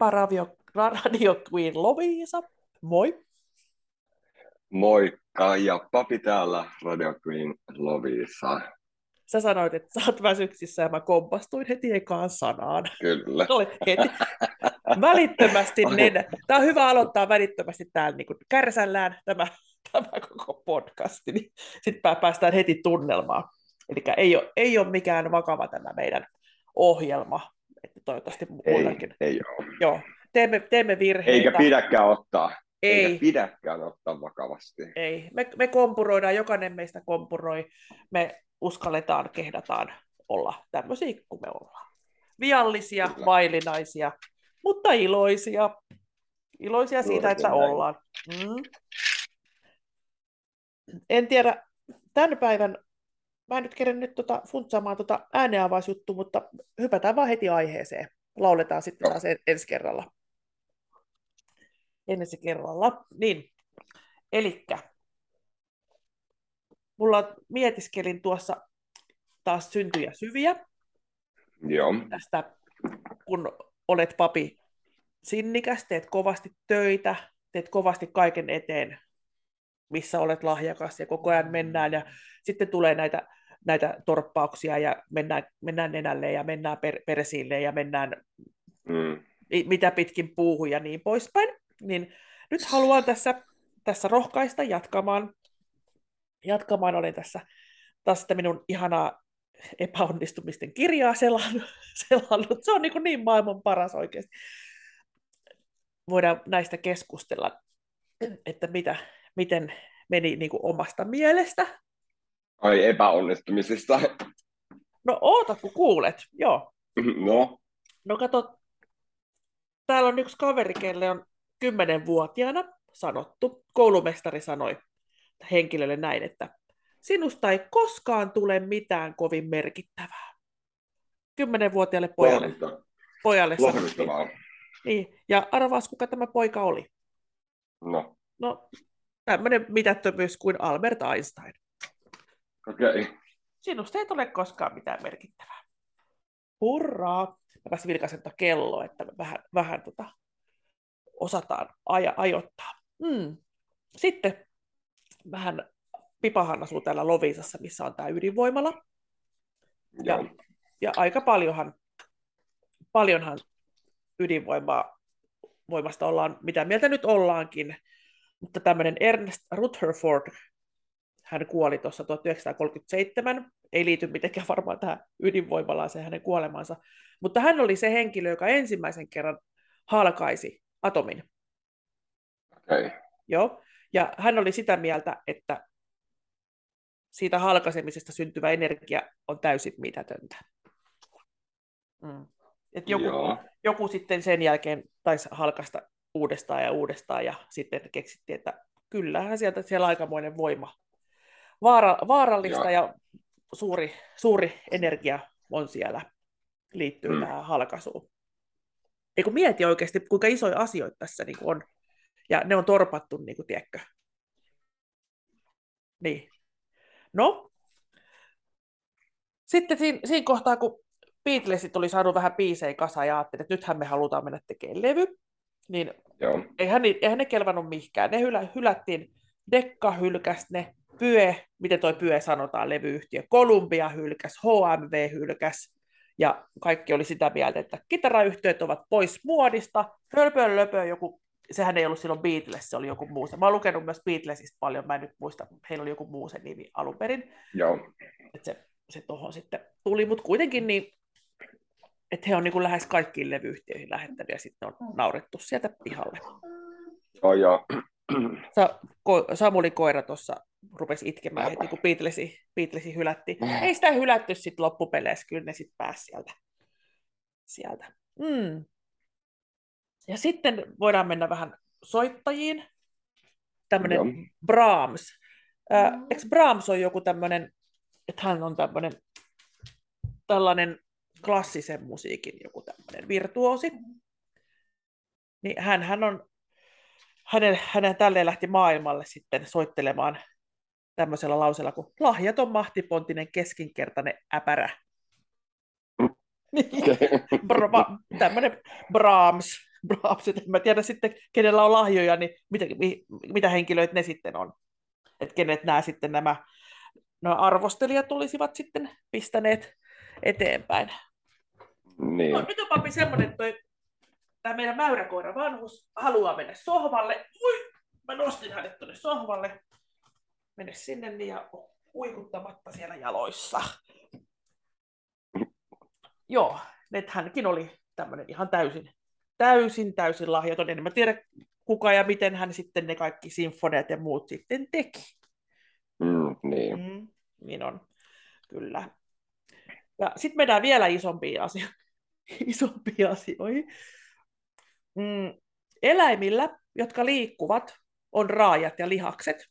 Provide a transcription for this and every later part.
Pipa Radio, Radio Queen Loviisa. Moi. Moikka, ja papi täällä Radio Queen Loviisa. Sä sanoit, että sä oot väsyksissä ja mä kompastuin heti ekaan sanaan. Kyllä. Oli heti. Välittömästi nenä. Tämä on hyvä aloittaa välittömästi täällä niin kärsällään tämä, tämä koko podcasti, niin sitten päästään heti tunnelmaan. Eli ei ole, ei ole mikään vakava tämä meidän ohjelma, että toivottavasti muillakin. Ei, ei ole. Joo, teemme, teemme virheitä. Eikä pidäkään ottaa. Ei. Eikä pidäkään ottaa vakavasti. Ei, me, me kompuroidaan, jokainen meistä kompuroi, me uskalletaan, kehdataan olla tämmöisiä kuin me ollaan. Viallisia, Kyllä. vaillinaisia, mutta iloisia. Iloisia siitä, että näin. ollaan. Mm. En tiedä, tämän päivän, mä en nyt kerran nyt tota funtsaamaan tota ääneavaisjuttu, mutta hypätään vaan heti aiheeseen. Lauletaan sitten Joo. taas en- ensi kerralla. Ensi kerralla. Niin, elikkä mulla mietiskelin tuossa taas syntyjä syviä Joo, tästä, kun olet papi sinnikäs, teet kovasti töitä, teet kovasti kaiken eteen, missä olet lahjakas ja koko ajan mennään ja sitten tulee näitä, näitä torppauksia ja mennään, mennään nenälle ja mennään per, persille ja mennään mm. mitä pitkin puuhun ja niin poispäin, niin nyt haluan tässä, tässä rohkaista jatkamaan. Jatkamaan olen tässä taas sitä minun ihanaa epäonnistumisten kirjaa selannut. selannut. Se on niin, niin maailman paras oikeasti. Voidaan näistä keskustella, että mitä, miten meni niin kuin omasta mielestä. Ai epäonnistumisista. No oota, kun kuulet. Joo. No, No kato, täällä on yksi kaveri, kelle on kymmenenvuotiaana sanottu, koulumestari sanoi henkilölle näin, että sinusta ei koskaan tule mitään kovin merkittävää. Kymmenenvuotiaalle pojalle, lohduta- pojalle lohduttavaa. Niin, ja arvaas, kuka tämä poika oli. No, No, tämmöinen mitättömyys kuin Albert Einstein. Okei. Okay. Sinusta ei tule koskaan mitään merkittävää. Hurraa! Mä tässä vilkaisen tota kelloa, että me vähän, vähän tota, osataan aja, ajoittaa. Mm. Sitten vähän Pipahan asuu täällä Lovisassa, missä on tämä ydinvoimala. Ja, Joo. ja aika paljonhan, paljonhan ydinvoimaa voimasta ollaan, mitä mieltä nyt ollaankin. Mutta tämmöinen Ernest Rutherford, hän kuoli tuossa 1937, ei liity mitenkään varmaan tähän ydinvoimalaan se hänen kuolemansa, mutta hän oli se henkilö, joka ensimmäisen kerran halkaisi atomin. Okay. Joo? Ja hän oli sitä mieltä, että siitä halkaisemisesta syntyvä energia on täysin mitätöntä. Mm. Et joku, Joo. joku sitten sen jälkeen taisi halkasta uudestaan ja uudestaan, ja sitten keksittiin, että kyllähän sieltä siellä aikamoinen voima. Vaara, vaarallista Joo. ja suuri, suuri energia on siellä, liittyy Mm. tähän halkaisuun. Eikö mieti oikeasti, kuinka isoja asioita tässä niin on, ja ne on torpattu, niin kuin, tiedätkö? Niin. No, sitten siinä, siinä kohtaa, kun Beatlesit oli saanut vähän biisejä kasaan ja ajattelin, että nythän me halutaan mennä tekemään levy, niin Joo. eihän, eihän ne kelvannut mihinkään. Ne hylä, hylättiin, Dekka hylkäs ne, Pye, miten toi Pye sanotaan, levyyhtiö, Columbia hylkäs, HMV hylkäs, ja kaikki oli sitä mieltä, että kitarayhtiöt ovat pois muodista, hölpö löpö joku, sehän ei ollut silloin Beatles, se oli joku muu. Mä oon lukenut myös Beatlesista paljon, mä en nyt muista, heillä oli joku muu se nimi alun perin, Joo. että se, se tuohon sitten tuli, mutta kuitenkin niin, että he on niin kuin lähes kaikkiin levyyhtiöihin lähettänyt ja sitten on naurettu sieltä pihalle. Joo, joo. Sa- ko- Samuli Koira tuossa rupesi itkemään heti, kun Beatlesi, Beatlesi hylättiin. Ei sitä hylätty sitten loppupeleissä, kyllä ne sitten pääsi sieltä. sieltä. Mm. Ja sitten voidaan mennä vähän soittajiin. Tämmöinen. Brahms. Äh, eikö Brahms on joku tämmöinen, että hän on tämmöinen tällainen klassisen musiikin joku tämmöinen virtuosi. Niin hän, hän on, hänen, hänen tälleen lähti maailmalle sitten soittelemaan tämmöisellä lauseella kuin lahjaton mahtipontinen keskinkertainen äpärä. Bra- tämmöinen Brahms. lapset. En mä tiedä sitten, kenellä on lahjoja, niin mitä, mitä henkilöitä ne sitten on. Että kenet nämä sitten nämä, nämä arvostelijat olisivat sitten pistäneet eteenpäin. Niin. No, nyt on papi semmoinen, että toi, tämä meidän mäyräkoira vanhus haluaa mennä sohvalle. Ui, mä nostin hänet tuonne sohvalle. Mene sinne niin ja huikuttamatta siellä jaloissa. Joo, että hänkin oli tämmöinen ihan täysin, täysin, täysin lahjaton. En mä tiedä kuka ja miten hän sitten ne kaikki sinfoniat ja muut sitten teki. Mm, niin. Mm, niin on, kyllä. Ja sitten mennään vielä isompiin, asio- isompiin asioihin. Mm, eläimillä, jotka liikkuvat, on raajat ja lihakset.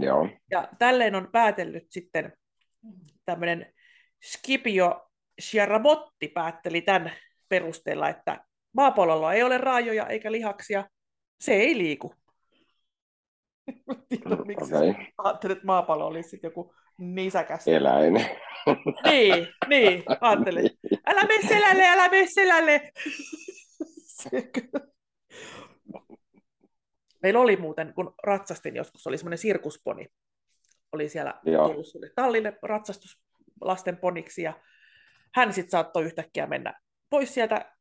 Joo. Ja tälleen on päätellyt sitten tämmöinen Scipio Sciaramotti päätteli tämän perusteella, että maapallolla ei ole raajoja eikä lihaksia, se ei liiku. Miksi Okei. ajattelet, että maapallo olisi sitten joku nisäkäs? Eläin. Niin, niin, ajattelin. Älä mene selälle, älä mene selälle. Meillä oli muuten, kun ratsastin joskus, oli semmoinen sirkusponi. Oli siellä Joo. tullut sulle tallille ratsastus lasten poniksi ja hän sitten saattoi yhtäkkiä mennä pois sieltä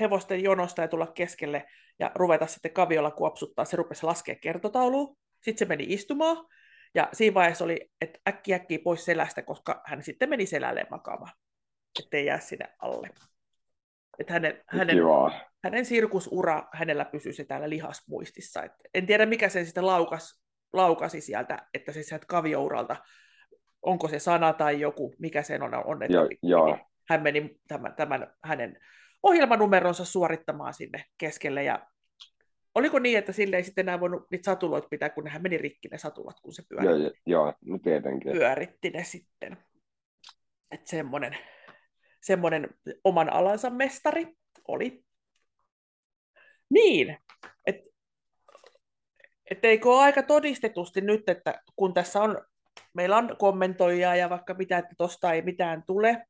hevosten jonosta ja tulla keskelle ja ruveta sitten kaviolla kuopsuttaa. Se rupesi laskea kertotauluun. Sitten se meni istumaan ja siinä vaiheessa oli, että äkki äkkiä pois selästä, koska hän sitten meni selälleen makaamaan, ettei jää sinne alle. Että hänen, hänen, hänen sirkusura, hänellä pysyi se täällä lihasmuistissa. Et en tiedä, mikä se sitten laukas, laukasi sieltä, että se sieltä kaviouralta, onko se sana tai joku, mikä sen on, on että Joo, joo. hän meni tämän, tämän hänen ohjelmanumeronsa suorittamaan sinne keskelle ja oliko niin, että sille ei sitten enää voinut niitä satuloita pitää, kun hän meni rikki ne satulat, kun se pyöritti, Joo, joo, no tietenkin. pyöritti ne sitten. Että semmoinen, semmoinen oman alansa mestari oli. Niin, että et eikö ole aika todistetusti nyt, että kun tässä on, meillä on kommentoijaa ja vaikka mitä, että tosta ei mitään tule,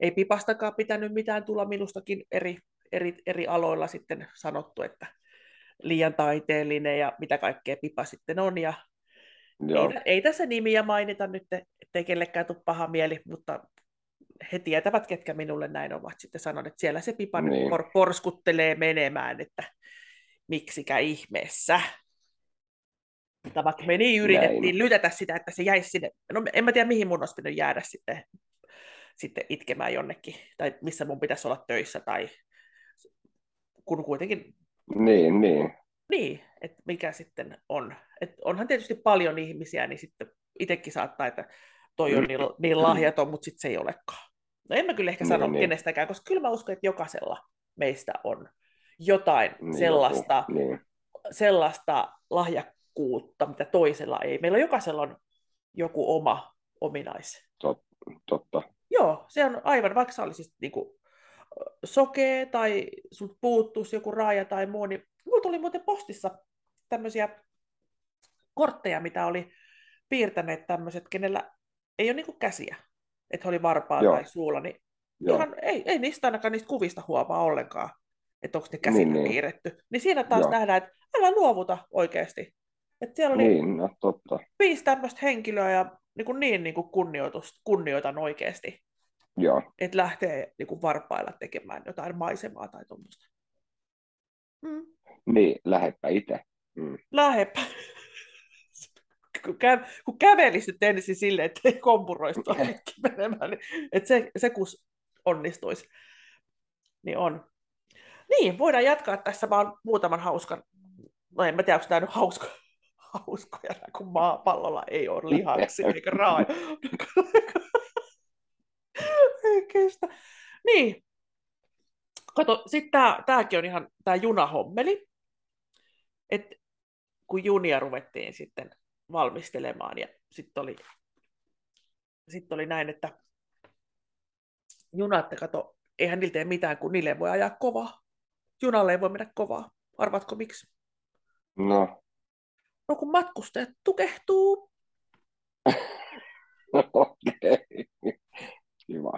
ei pipastakaan pitänyt mitään tulla minustakin eri, eri, eri aloilla sitten sanottu, että liian taiteellinen ja mitä kaikkea pipa sitten on. Ja Joo, ei, ei tässä nimiä mainita nyt, ettei kellekään tule paha mieli, mutta he tietävät, ketkä minulle näin ovat sitten sanoneet, että siellä se pipa niin. Por, porskuttelee menemään, että miksikä ihmeessä. Mutta vaikka me niin yritettiin Näin. lytätä sitä, että se jäisi sinne, no en mä tiedä mihin mun olisi pitänyt jäädä sitten, sitten itkemään jonnekin, tai missä mun pitäisi olla töissä, tai kun kuitenkin niin, niin. niin, että mikä sitten on. Et onhan tietysti paljon ihmisiä, niin sitten itsekin saattaa, että toi on niin, niin lahjaton, mutta sitten se ei olekaan. No en mä kyllä ehkä Niin, sano niin. kenestäkään, koska kyllä mä uskon, että jokaisella meistä on jotain niin sellaista, niin. sellaista lahjakkuutta, mitä toisella ei. Meillä jokaisella on joku oma ominais. Totta. Joo, se on aivan, vaikka sä olisit niinku sokea tai sut puuttuisi joku raaja tai muu, niin mulla tuli muuten postissa tämmöisiä kortteja, mitä oli piirtäneet tämmöiset, kenellä ei ole niinku käsiä, että oli varpaalla Joo. tai suulla, niin Joo. ihan, ei, ei niistä ainakaan niistä kuvista huomaa ollenkaan, että onko ne käsillä Niin, niin, niin. piirretty. Niin siinä taas Joo. nähdään, että älä luovuta oikeasti. Että siellä oli Niin, no totta. viisi tämmöistä henkilöä ja niin, kuin niin, niin kuin kunnioitus, kunnioitan oikeasti, Joo, että lähtee niin kuin varpailla tekemään jotain maisemaa tai tuommoista. Mm. niin, lähepä itse. Mm. Lähepä. kun, kä- kun kävelisit ensin silleen, että ei pitkin menemään, niin että se, se kus onnistuisi. Niin on. Niin, voidaan jatkaa tässä vaan muutaman hauskan, no en mä tiedä, onko tämä nyt hauska, hauskoja, kun maapallolla ei ole lihaksia eikä raaja. ei kestä. Niin. Kato, sitten tää, tääkin on ihan tää junahommeli. Et kun junia ruvettiin sitten valmistelemaan ja sitten oli, sit oli näin, että junat, kato, eihän niillä tee mitään, kun niille ei voi ajaa kovaa. Junalle ei voi mennä kovaa. Arvatko miksi? No, No kun matkustajat tukehtuu. okei. Kiva.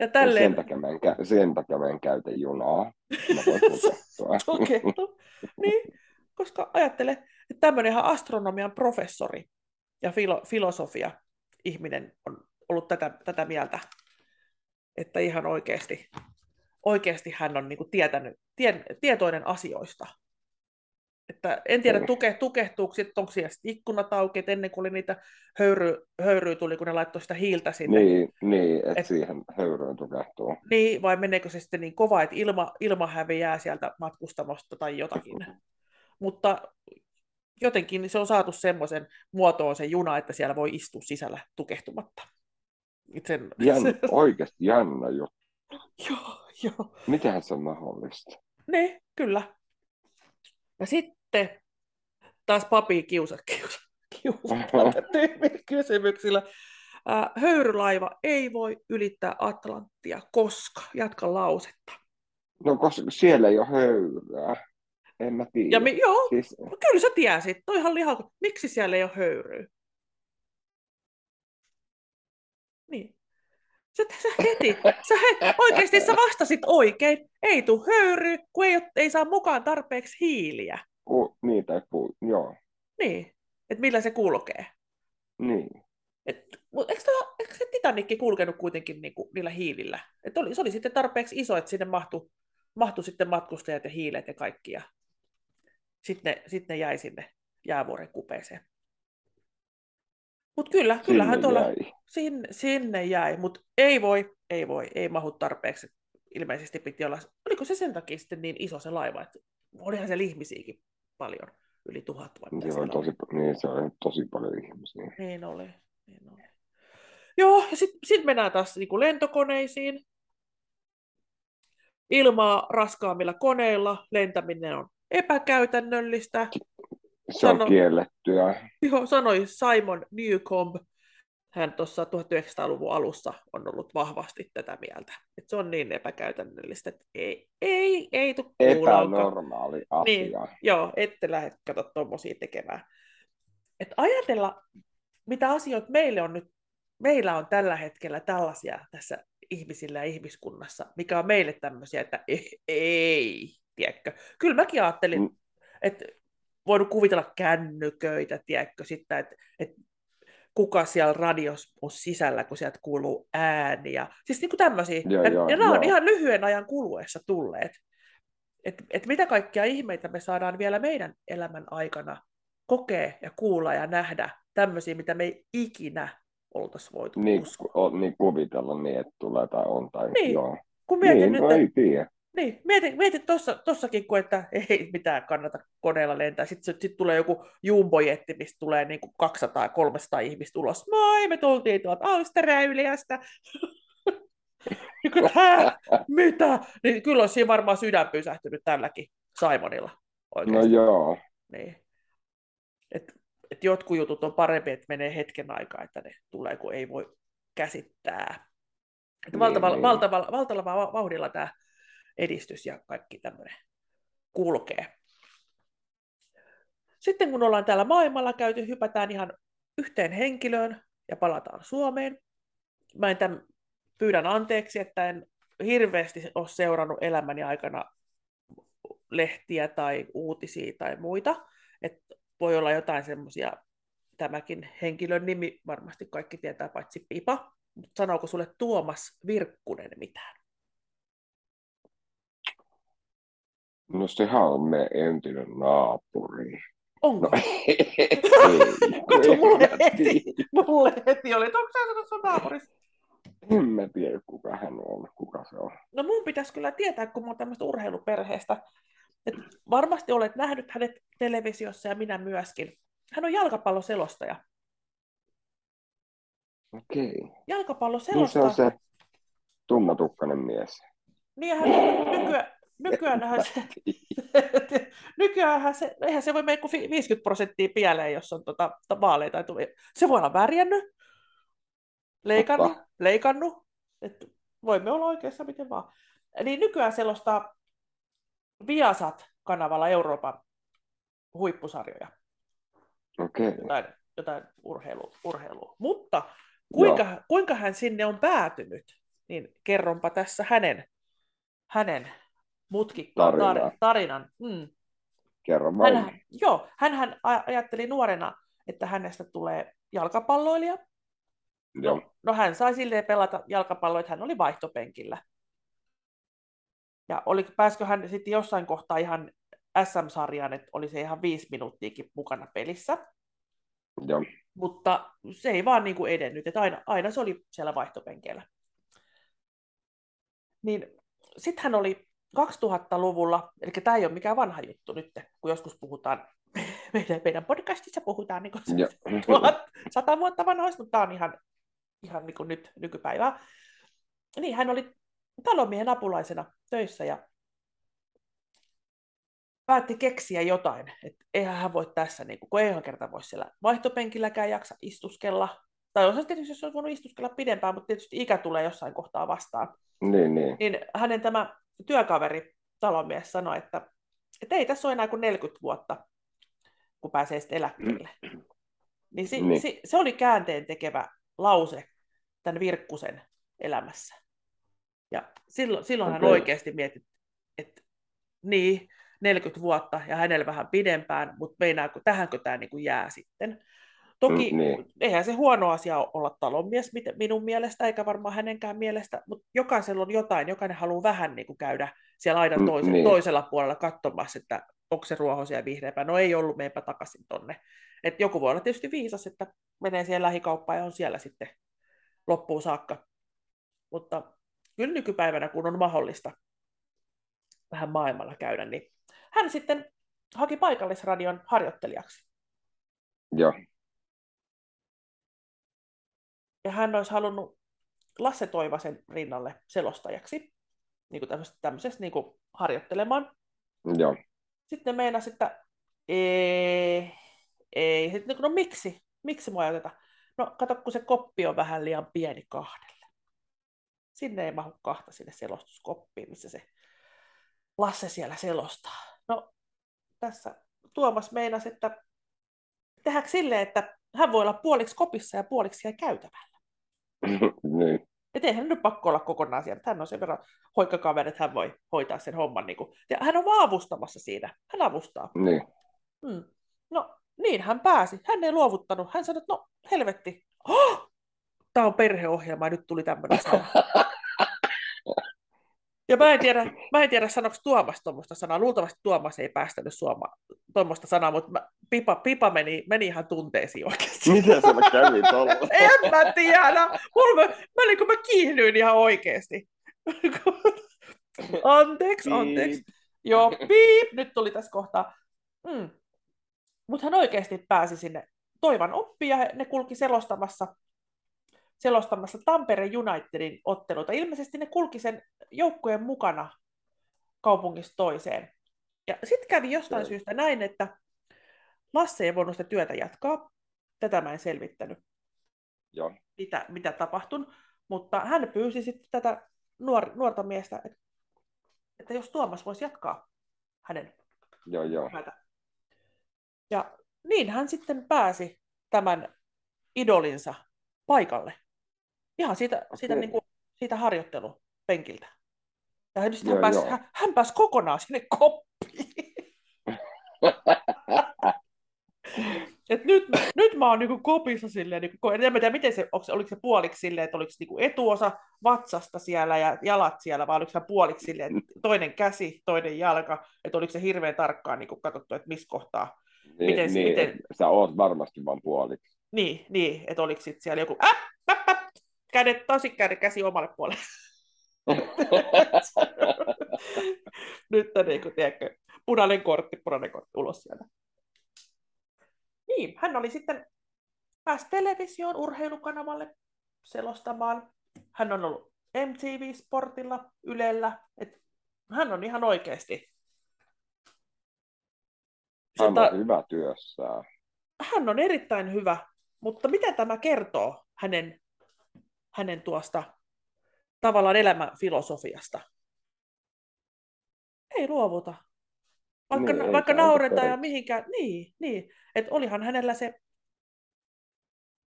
ja tälleen... Sen takia, mä en, kä- sen takia mä en käytä junaa. Mä voin tukehtua. Tukehtu. Niin, koska ajattele, että tämmöinen ihan astronomian professori ja filo- filosofia ihminen on ollut tätä, tätä mieltä, että ihan oikeasti, oikeasti hän on niin kuin tietänyt, tie, tietoinen asioista. Että en tiedä, tuke, tukehtuuko sitten, onko siellä ikkunat auki, että ennen kuin oli niitä höyry, höyryä tuli, kun ne laittoi sitä hiiltä sinne. Niin, niin että Et- siihen höyryyn tukehtuu. Niin, vai meneekö se sitten niin kova, että ilma, ilma häviää sieltä matkustamosta tai jotakin. Mutta jotenkin se on saatu semmoisen muotoon se juna, että siellä voi istua sisällä tukehtumatta. Sen, Jännä, oikeasti jännä juttu. joo, joo. Miten se on mahdollista? Ne, kyllä. Ja sitten taas papi kiusa, kiusa, tyhmillä kysymyksillä. Höyrylaiva ei voi ylittää Atlanttia, koska, jatka lausetta. No koska siellä ei ole höyryä. En mä tiedä. Ja mi, joo, Siis, no kyllä sä tiesit, toihan liha, miksi siellä ei ole höyryä? Niin. Sä, sä heti, sä he, oikeasti sä vastasit oikein, ei tuu höyry, kun ei, ei saa mukaan tarpeeksi hiiliä. ku, niin tai puu, joo. Niin, että millä se kulkee. Niin. Et, mut eikö, toi, eikö se Titanikki kulkenut kuitenkin niinku niillä hiilillä? Et oli, se oli sitten tarpeeksi iso, että sinne mahtui, mahtui sitten matkustajat ja hiilet ja kaikki. Ja sitten ne, sit ne jäi sinne jäävuoren kupeeseen. Mutta kyllä, kyllähän Sinne tuolla jäi. sinne, sinne jäi, mutta ei voi, ei voi, ei mahu tarpeeksi. Ilmeisesti piti olla, oliko se sen takia sitten niin iso se laiva, että olihan siellä ihmisiäkin paljon, yli tuhat vai mitä Se on siellä tosi, niin, se on tosi paljon ihmisiä. niin oli. Niin oli. Joo, ja sitten sit mennään taas niinku lentokoneisiin. Ilmaa raskaammilla koneilla lentäminen on epäkäytännöllistä. Se on Sano- kiellettyä. Joo, sanoi Simon Newcomb. Hän tuossa 1900-luvun alussa on ollut vahvasti tätä mieltä. Että se on niin epäkäytännöllistä, että ei, ei, ei tule. Epänormaali Niin. asia. Joo, ette lähde kato tuommoisia tekemään. Et ajatella, mitä asioita meille on nyt, meillä on tällä hetkellä tällaisia tässä ihmisillä ja ihmiskunnassa, mikä on meille tämmöisiä, että ei, ei tiedätkö. Kyllä mäkin ajattelin, Mm. että voinut kuvitella kännyköitä, tiedätkö, sitten, että, että kuka siellä radios on sisällä, kun sieltä kuuluu ääniä. Siis niin kuin tämmöisiä. Joo, ja, joo, ja nämä on ihan lyhyen ajan kuluessa tulleet. Että et mitä kaikkia ihmeitä me saadaan vielä meidän elämän aikana kokea ja kuulla ja nähdä tämmöisiä, mitä me ei ikinä oltaisi voitu Niin, uskoa. o, niin kuvitella niin, että tulee tai on tai Niin, joo. Kun mietin Niin, nyt, no ei tiedä. Niin, mietin, mietin tossa, tossakin, kun että ei mitään kannata koneella lentää. Sitten sit tulee joku jumbojetti, mistä tulee niin 200-300 ihmistä ulos. Moi, me tultiin tuolta Australiasta. Niin? Mitä? Niin kyllä on siinä varmaan sydän pysähtynyt tälläkin Simonilla No oikeasti. joo. Niin. Et, et jotkut jutut on parempi, että menee hetken aikaa, että ne tulee, kun ei voi käsittää. Et Niin, valtavalla, niin. valtavalla, valtavalla vauhdilla tämä edistys ja kaikki tämmöinen kulkee. Sitten kun ollaan täällä maailmalla käyty, hypätään ihan yhteen henkilöön ja palataan Suomeen. Mä en tämän, pyydän anteeksi, että en hirveästi ole seurannut elämäni aikana lehtiä tai uutisia tai muita. Et voi olla jotain semmoisia, tämäkin henkilön nimi varmasti kaikki tietää paitsi Pipa. Mut sanooko sulle Tuomas Virkkunen mitään? No sehän on meidän entinen naapuri. Onko? No ei, Kato, en mulle heti, mulle heti oli, että onko sä tuossa naapurissa? En mä tiedä, kuka hän on, kuka se on. No mun pitäisi kyllä tietää, kun mä oon tämmöistä urheiluperheestä. Et varmasti olet nähnyt hänet televisiossa ja minä myöskin. Hän on jalkapalloselostaja. Okei. Niin se Jalkapalloselostaja. on se tummatukkainen mies. Niin hän nykyään, nykyäänhän se, nykyäänhän se, eihän se voi mennä kuin 50 prosenttia pieleen, jos on tota, vaaleita. Se voi olla värjännyt, leikannut, Totta. leikannut. Et voimme olla oikeassa miten vaan. Niin nykyään selostaa Viasat-kanavalla Euroopan huippusarjoja, Okei. jotain, jotain urheilu, urheilua. Mutta kuinka, kuinka hän sinne on päätynyt, niin kerronpa tässä hänen, hänen mutkikkaan tarinan. tarinan. Mm. Kerro. Hän, joo, hän ajatteli nuorena, että hänestä tulee jalkapalloilija. Joo. No, no hän sai silleen pelata jalkapalloa, että hän oli vaihtopenkillä. Ja oli, pääskö hän sitten jossain kohtaa ihan SM-sarjaan, että oli se ihan viisi minuuttiakin mukana pelissä. Joo. Mutta se ei vaan niin kuin edennyt, että aina, aina se oli siellä vaihtopenkeillä. Niin sitten hän oli 2000-luvulla, eli tämä ei ole mikään vanha juttu nyt, kun joskus puhutaan, meidän, meidän podcastissa puhutaan niin sata vuotta vanhoista, mutta tämä on ihan, ihan niin kuin nyt nykypäivää. Niin, hän oli talonmiehen apulaisena töissä ja päätti keksiä jotain, että eihän hän voi tässä, niin kun eihän kerta voi siellä vaihtopenkilläkään jaksa istuskella. Tai olisi tietysti, jos olisi voinut istuskella pidempään, mutta tietysti ikä tulee jossain kohtaa vastaan. Niin, niin. Niin hänen tämä työkaveri, talonmies, sanoi, että, että ei tässä ole enää kuin 40 vuotta, kun pääsee sitten eläkkeelle. Niin, si, Niin. Si, se oli käänteen tekevä lause tämän Virkkusen elämässä. Ja silloin, silloin hän Okei. oikeasti mietti, että niin, 40 vuotta ja hänellä vähän pidempään, mutta meinaako, tähänkö tämä niin kuin jää sitten. Toki Mm, niin. eihän se huono asia olla talonmies minun mielestä, eikä varmaan hänenkään mielestä, mutta jokaisella on jotain, jokainen haluaa vähän niin kuin käydä siellä aidan Mm, toisella, niin. toisella puolella katsomassa, että onko se ruohoisia ja vihreäpää. No ei ollut, meipä takaisin tonne. Et joku voi olla tietysti viisas, että menee siihen lähikauppaan ja on siellä sitten loppuun saakka. Mutta kyllä nykypäivänä, kun on mahdollista vähän maailmalla käydä, niin hän sitten haki paikallisradion harjoittelijaksi. Joo. Ja hän olisi halunnut Lasse Toivasen rinnalle selostajaksi, niin kuin tämmöisessä, tämmöisessä niin kuin harjoittelemaan. Joo. Sitten meinasi, että ei, ei. Sitten, no miksi? Miksi mua ei oteta? No kato, kun se koppi on vähän liian pieni kahdelle. Sinne ei mahdu kahta sinne selostuskoppiin, missä se Lasse siellä selostaa. No tässä Tuomas meinasi, että tehdäänkö silleen, että hän voi olla puoliksi kopissa ja puoliksi siellä käytävällä. niin. Et eihän nyt pakko olla kokonaan siellä. Hän on sen verran hoikkakaveri, että hän voi hoitaa sen homman. Niin kuin. Ja hän on vaan avustamassa siinä. Hän avustaa. Niin. Hmm. No niin, hän pääsi. Hän ei luovuttanut. Hän sanoi, että no helvetti. Oh! Tämä on perheohjelma ja nyt tuli tämmöinen sana. Ja mä en tiedä, mä en tiedä sanoiko Tuomas tuommoista sanaa. Luultavasti Tuomas ei päästänyt suoma tuommoista sanaa, mutta mä, Pipa, Pipa meni, meni ihan tunteisiin oikeasti. Miten se kävi tuolla? En mä tiedä. Mulla, mä, mä, niin mä kiihdyin ihan oikeasti. anteeksi, anteeksi. Joo, piip, nyt tuli tässä kohtaa. Mm. Mutta hän oikeasti pääsi sinne Toivan he- ne kulki selostamassa, selostamassa Tampere Unitedin otteluita. Ilmeisesti ne kulki sen joukkueen mukana kaupungista toiseen. Ja sitten kävi jostain syystä näin, että Lasse ei voinut sitä työtä jatkaa. Tätä mä en selvittänyt Joo. mitä, mitä tapahtui, mutta hän pyysi sitten tätä nuor, nuorta miestä, että, että jos Tuomas voisi jatkaa hänen Joo, joo. Ja niin hän sitten pääsi tämän idolinsa paikalle. Ihan siitä, siitä, niin kuin, siitä harjoittelupenkiltä. Ja hän, Joo, hän, pääsi, joo. hän, hän pääsi kokonaan sinne koppiin. Et nyt, nyt mä oon niinku kopissa silleen, niinku, en tiedä miten se, oliko se puoliksi silleen, että oliko se niinku etuosa vatsasta siellä ja jalat siellä, vai oliko se puoliksi silleen, että toinen käsi, toinen jalka, että oliko se hirveän tarkkaan niinku katsottu, että missä kohtaa. Niin, Miten- niin, miten- Sä oot varmasti vaan puoliksi. Niin, niin että oliko sitten siellä joku, äh, äh, äh, kädet, tosi kädet, käsi omalle puolelle. Nyt on niin kuin, tiedätkö, punainen kortti, punainen kortti ulos sieltä. Niin, hän oli sitten pääsi televisioon urheilukanavalle selostamaan. Hän on ollut MTV-sportilla, Ylellä. Et hän on ihan oikeasti. Se Hän on hyvä työssään. hän on erittäin hyvä, mutta mitä tämä kertoo hänen, hänen tuosta tavallaan elämänfilosofiasta? Ei luovuta. Vaikka, Niin, vaikka nauretaan ja mihinkään. Niin, niin. että olihan hänellä se,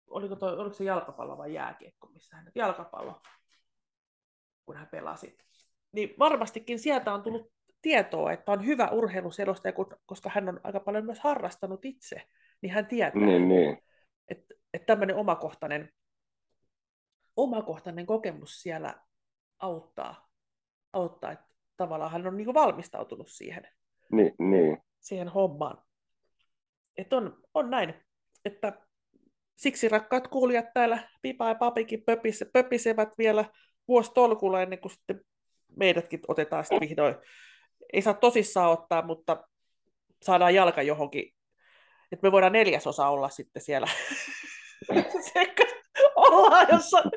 oliko, toi, oliko se jalkapallo vai jääkiekko, missä hän, jalkapallo. kun hän pelasi. Niin varmastikin sieltä on tullut tietoa, että on hyvä urheiluselostaja, koska hän on aika paljon myös harrastanut itse, niin hän tietää, Niin, niin. että, että tämmöinen omakohtainen, omakohtainen kokemus siellä auttaa, auttaa että tavallaan hän on niin valmistautunut siihen, Niin, niin. siihen hommaan. Että on, on näin, että siksi rakkaat kuulijat täällä Pipa ja Papikin pöpise, pöpisevät vielä vuosi tolkulla ennen kuin sitten meidätkin otetaan sitten vihdoin. Ei saa tosissaan ottaa, mutta saadaan jalka johonkin. Että me voidaan neljäsosa olla sitten siellä. Sekä ollaan jossain,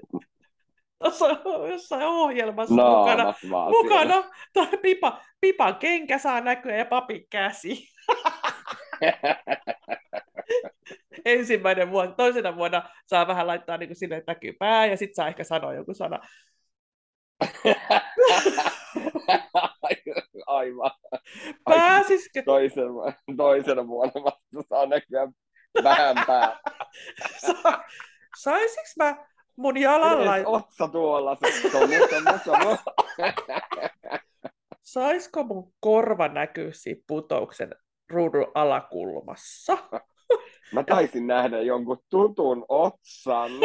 jossain, jossain ohjelmassa mukana. Naamat vaan Mukana tai pipa, pipan kenkä saa näkyä ja papin käsi. Ensimmäinen vuonna, toisena vuonna saa vähän laittaa niin kuin sille, että näkyy pää ja sitten saa ehkä sanoa joku sana. Aivan. Pääsisikö? Toisena, toisena vuonna vasta saa näkyä vähän pää. Saisinko mä mun jalalla, otsa tuolla. Saisiko mun korva näkyä siinä putouksen ruudun alakulmassa? Mä taisin nähdä jonkun tutun otsan.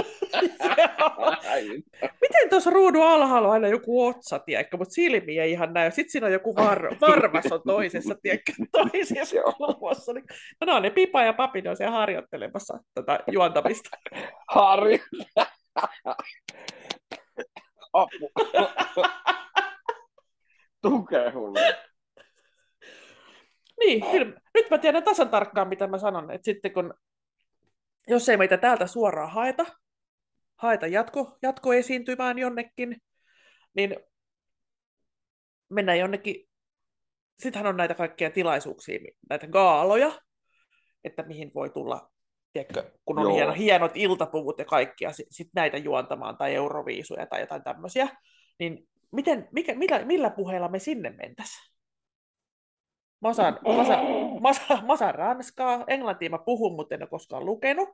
Miten tuossa ruudun alhaalla on aina joku otsa, tiedätkö, mutta silmiä ei ihan näy. Sitten siinä on joku var- varvas on toisessa, tiedätkö, toisessa kulmassa. Niin- No, no ne Pipa ja Papi, ne on siellä harjoittelemassa tätä juontamista. Harri. Apu. Tukehun. Niin, kyllä. Nyt mä tiedän tasan tarkkaan, mitä mä sanon. Että sitten kun, jos ei meitä täältä suoraan haeta, haeta jatko, jatkoesiintymään jonnekin, niin mennään jonnekin, sittenhän on näitä kaikkia tilaisuuksia, näitä gaaloja, että mihin voi tulla, tiedätkö, kun on Joo. hieno, hienot iltapuvut ja kaikkia, sitten sit näitä juontamaan tai euroviisuja tai jotain tämmöisiä, niin miten, mikä, millä, millä puheella me sinne mentäisiin? Mä osaan, mä osaan, mä osaan, mä osaan ranskaa, englantia mä puhun, mutta en ole koskaan lukenut.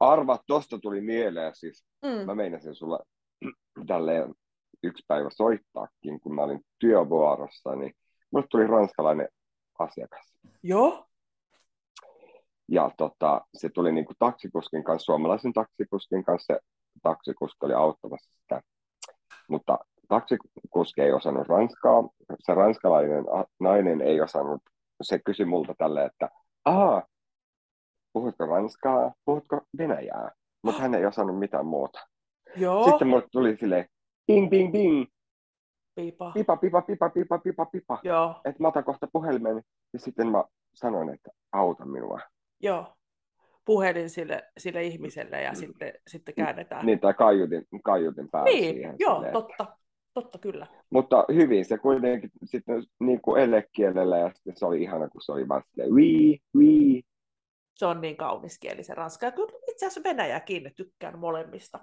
Arva, tosta tuli mieleen siis. Mm. Mä meinasin sulla tälleen yksi päivä soittaakin, kun mä olin työvuorossa, niin mulle tuli ranskalainen asiakas. Joo, Ja tota, se tuli niinku taksikuskin kanssa, suomalaisen taksikuskin kanssa, se taksikuski oli auttamassa sitä. Mutta taksikuski ei osannut ranskaa, se ranskalainen nainen ei osannut, se kysyi multa tälle, että Aa, puhutko ranskaa, puhutko venäjää? Mutta hän ei osannut mitään muuta. joo, Sitten mulle tuli silleen, bing, bing, bing, piipa. pipa, pipa, pipa, pipa, pipa, pipa. Joo, Että mä otan kohta puhelimen. Ja sitten mä sanoin, että auta minua. joo. Puhelin sille, sille ihmiselle ja sitten, sitten käännetään. Niin, tai kaiutin, kaiutin päälle niin siihen. joo, silleen. totta. Totta kyllä. Mutta hyvin se kuitenkin sitten niin kuin elekielellä ja sitten se oli ihana, kun se oli vaan silleen, wii, wii. Se on niin kaunis kieli se ranska. Ja kyllä itse asiassa Venäjäkin tykkään molemmista.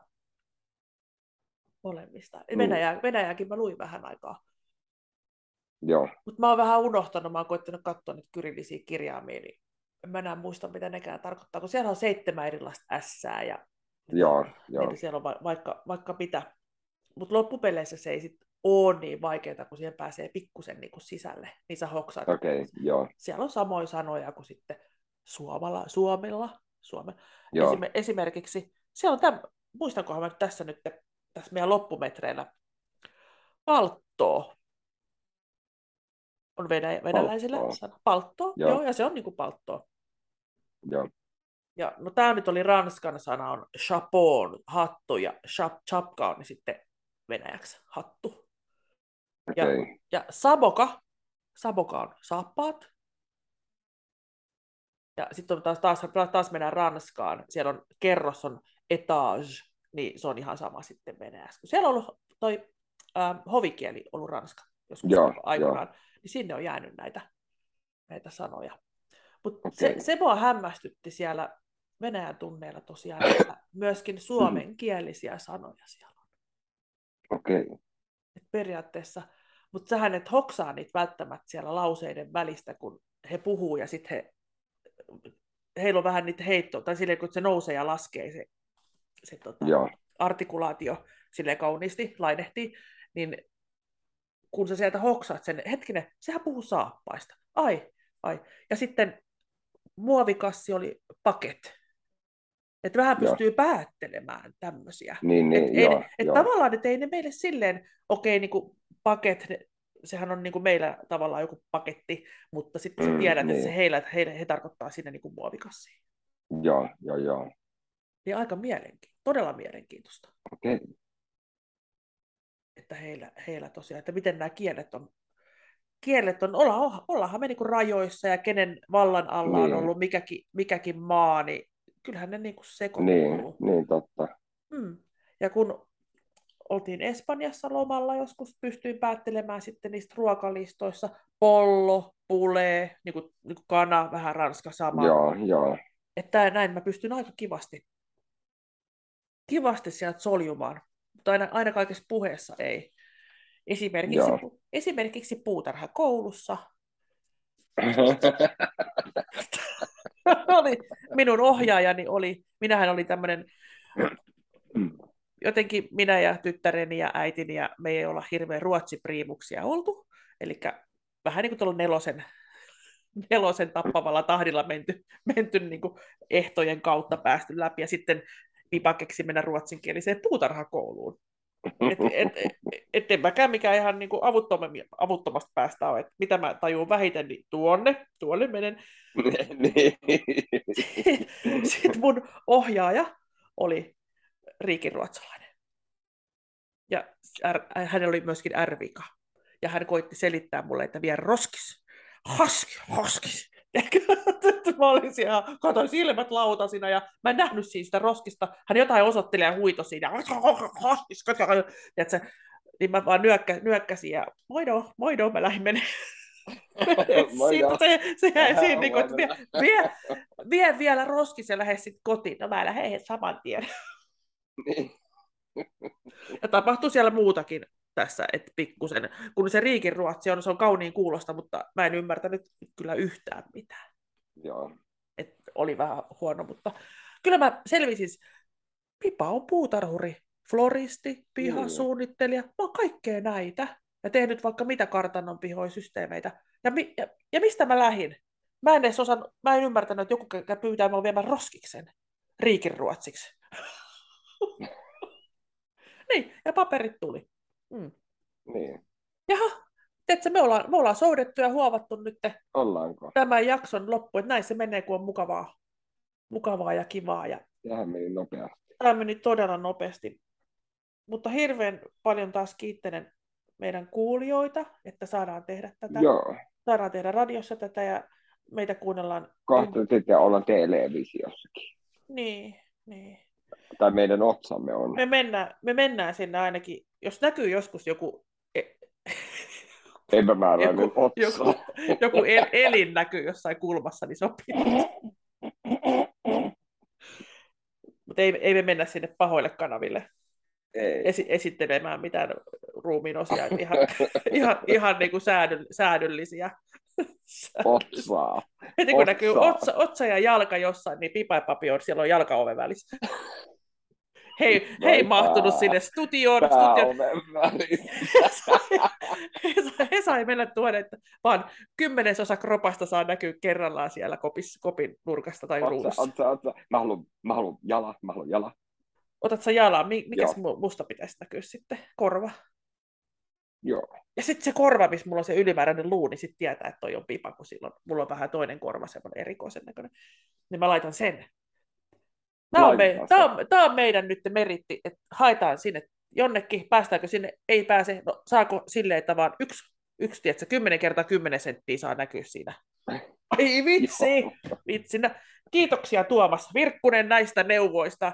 Molemmista. Mm. Venäjää, Venäjääkin mä luin vähän aikaa. Joo, Mutta mä oon vähän unohtanut, mä oon koittanut katsoa nyt kyrillisiä kirjaimia, niin en mä enää muista, mitä nekään tarkoittaa, kun siellä on seitsemän erilaista ässää ja joo, joo. Siellä on va- vaikka, vaikka mitä. Mutta loppupeleissä se ei sit ole niin vaikeaa, kun siihen pääsee pikkusen niinku sisälle, niin sä hoksaat. Okei, okay, joo, Siellä on samoja sanoja kuin sitten suomalla, suomella. Suome. joo, Esime- esimerkiksi, siellä on täm, muistankohan mä nyt tässä nyt, tässä meidän loppumetreillä, palttoo. On venä- venäläisillä sana. Palttoo, joo. Joo. ja se on niinku palttoo. joo, Ja no tämä nyt oli ranskan sana, on chapeau, hattu, ja chap, chapka on niin sitten venäjäksi hattu. Ja, okay. ja saboka, saboka on saappaat. Ja sitten taas, taas, taas mennään Ranskaan, siellä on kerros on etage, niin se on ihan sama sitten venäjäksi. Siellä on ollut toi ähm, hovikieli ollut ranska joskus Joo, aikoinaan, niin sinne on jäänyt näitä, näitä sanoja. Mutta se, Okei. se mua hämmästytti siellä Venäjän tunneilla tosiaan, että myöskin suomenkielisiä sanoja siellä. Okei, okay. Et periaatteessa, mutta sähän et hoksaa niitä välttämättä siellä lauseiden välistä, kun he puhuu ja sitten he, heillä on vähän niitä heittoa, tai silleen kun se nousee ja laskee se, se tota, joo, artikulaatio sille kauniisti lainehtii, niin kun sä sieltä hoksaat sen, hetkinen, sehän puhuu saappaista. Ai, ai. Ja sitten muovikassi oli paket. Että vähän pystyy joo. päättelemään tämmöisiä. Niin, niin, et, joo, et joo. Tavallaan, että ei ne meille silleen, okei, okay, niin paket, sehän on niin kuin meillä tavallaan joku paketti, mutta sitten mm, sä tiedät, niin. että se niin. heillä, heille, he tarkoittaa sinne niin kuin muovikassiin. Joo, joo, joo. Ja aika mielenkiintoista, todella mielenkiintoista. Okei. Okay. Että heillä, heillä tosiaan, että miten nämä kielet on, kielet on, olla, ollaanhan me niin rajoissa ja kenen vallan alla niin. on ollut mikäkin, mikäkin maa, niin kyllähän ne niin sekoittuu. Niin, niin totta. Mm. Ja kun oltiin Espanjassa lomalla, joskus pystyin päättelemään sitten niistä ruokalistoissa. Pollo, pule, niin kuin, niin kuin kana, vähän ranska sama. Joo, joo. Että näin mä pystyn aika kivasti, kivasti sieltä soljumaan, mutta aina, aina kaikessa puheessa ei. Esimerkiksi, pu, esimerkiksi puutarha koulussa. oli, minun ohjaajani oli, minähän oli tämmöinen jotenkin minä ja tyttäreni ja äitini ja me ei olla hirveän ruotsipriimuksia oltu. Eli vähän niin kuin tuolla nelosen, nelosen tappavalla tahdilla menty, menty niin kuin ehtojen kautta päästy läpi ja sitten Pipa keksi mennä ruotsinkieliseen puutarhakouluun. Et, et, et, et en mäkään mikään ihan niin avuttomasta päästä ole. Et mitä mä tajuun vähiten, niin tuonne, tuonne menen. Niin. Sitten mun ohjaaja oli riikinruotsalainen. Ja hän oli myöskin ärvika. Ja hän koitti selittää mulle, että vie roskis. Haski, mä olin siellä, katoin silmät lautasina ja mä en nähnyt siitä sitä roskista. Hän jotain osoitteli ja huito siinä. Tiedätkö, niin mä vaan nyökkä, nyökkäsin ja moido, moido, mä lähdin menemään. Sitten se, se jäi siinä, niin kuin, että vie, vie, vie, vielä roskis ja lähde sitten kotiin. No mä lähden saman tien. Niin. Ja tapahtuu siellä muutakin tässä, että pikkusen, kun se riikin ruotsi on, se on kauniin kuulosta, mutta mä en ymmärtänyt kyllä yhtään mitään. Joo. Et oli vähän huono, mutta kyllä mä selvisin, Pipa on puutarhuri, floristi, pihasuunnittelija, mä oon kaikkea näitä. Ja tehnyt vaikka mitä kartanon pihoisysteemeitä. Ja, mi- ja, ja, mistä mä lähdin? Mä en edes osan, mä en ymmärtänyt, että joku pyytää mua viemään roskiksen riikin ruotsiksi. niin, ja paperit tuli. Mm. Niin. Jaha, Tiedätkö, me ollaan, me ollaan soudettu ja huovattu nyt Ollaanko? tämän jakson loppu, että näin se menee, kun on mukavaa, mukavaa ja kivaa. Ja... Tähän meni nopeasti. Tämä meni todella nopeasti. Mutta hirveän paljon taas kiittelen meidän kuulijoita, että saadaan tehdä tätä. Joo. Saadaan tehdä radiossa tätä ja meitä kuunnellaan. Kohta sitten ollaan televisiossakin. Niin, niin tai meidän otsamme on. Me mennään, me mennään sinne ainakin, jos näkyy joskus joku e- epämääräinen joku, otsa. Joku, joku el, elin näkyy jossain kulmassa, niin sopii. Mutta ei, ei me mennä sinne pahoille kanaville ei. Esi- esittelemään mitään ruumiin osia, ihan, ihan, ihan niin kuin säädö, säädöllisiä. Otsaa. Heti kun otsaa. näkyy otsa, otsa ja jalka jossain, niin pipa ja papi on, siellä on jalkaoven välissä hei, hei mahtunut sinne studioon. studioon. he, sai, he sai mennä tuoda, että vaan kymmenesosa kropasta saa näkyä kerrallaan siellä kopis, kopin nurkasta tai ruudussa. Mä haluan, mä haluan jala, mä haluan jala. Otat sä jalaa, mikä musta pitäisi näkyä sitten? Korva? Joo. Ja sitten se korva, missä mulla on se ylimääräinen luu, niin sitten tietää, että toi on pipa, kun silloin mulla on vähän toinen korva, semmoinen erikoisen näköinen. Niin mä laitan sen Tämä on, me, tämä, on, tämä on meidän nyt meritti, että haetaan sinne jonnekin, päästäänkö sinne, ei pääse, no saako silleen, että vaan yksi, yksi tiedätkö, 10 kertaa 10 senttiä saa näkyä siinä. Ai vitsi, vitsinä. Kiitoksia Tuomas Virkkunen näistä neuvoista.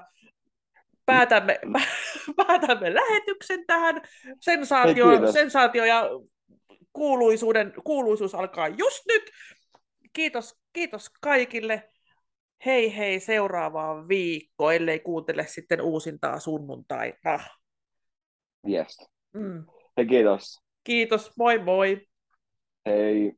Päätämme, päätämme lähetyksen tähän. Sensaatio, sensaatio ja kuuluisuuden, kuuluisuus alkaa just nyt. Kiitos, kiitos kaikille hei hei seuraavaan viikkoon, ellei kuuntele sitten uusintaa sunnuntaina. Yes. Mm. Ja kiitos. Kiitos, moi moi. Hei.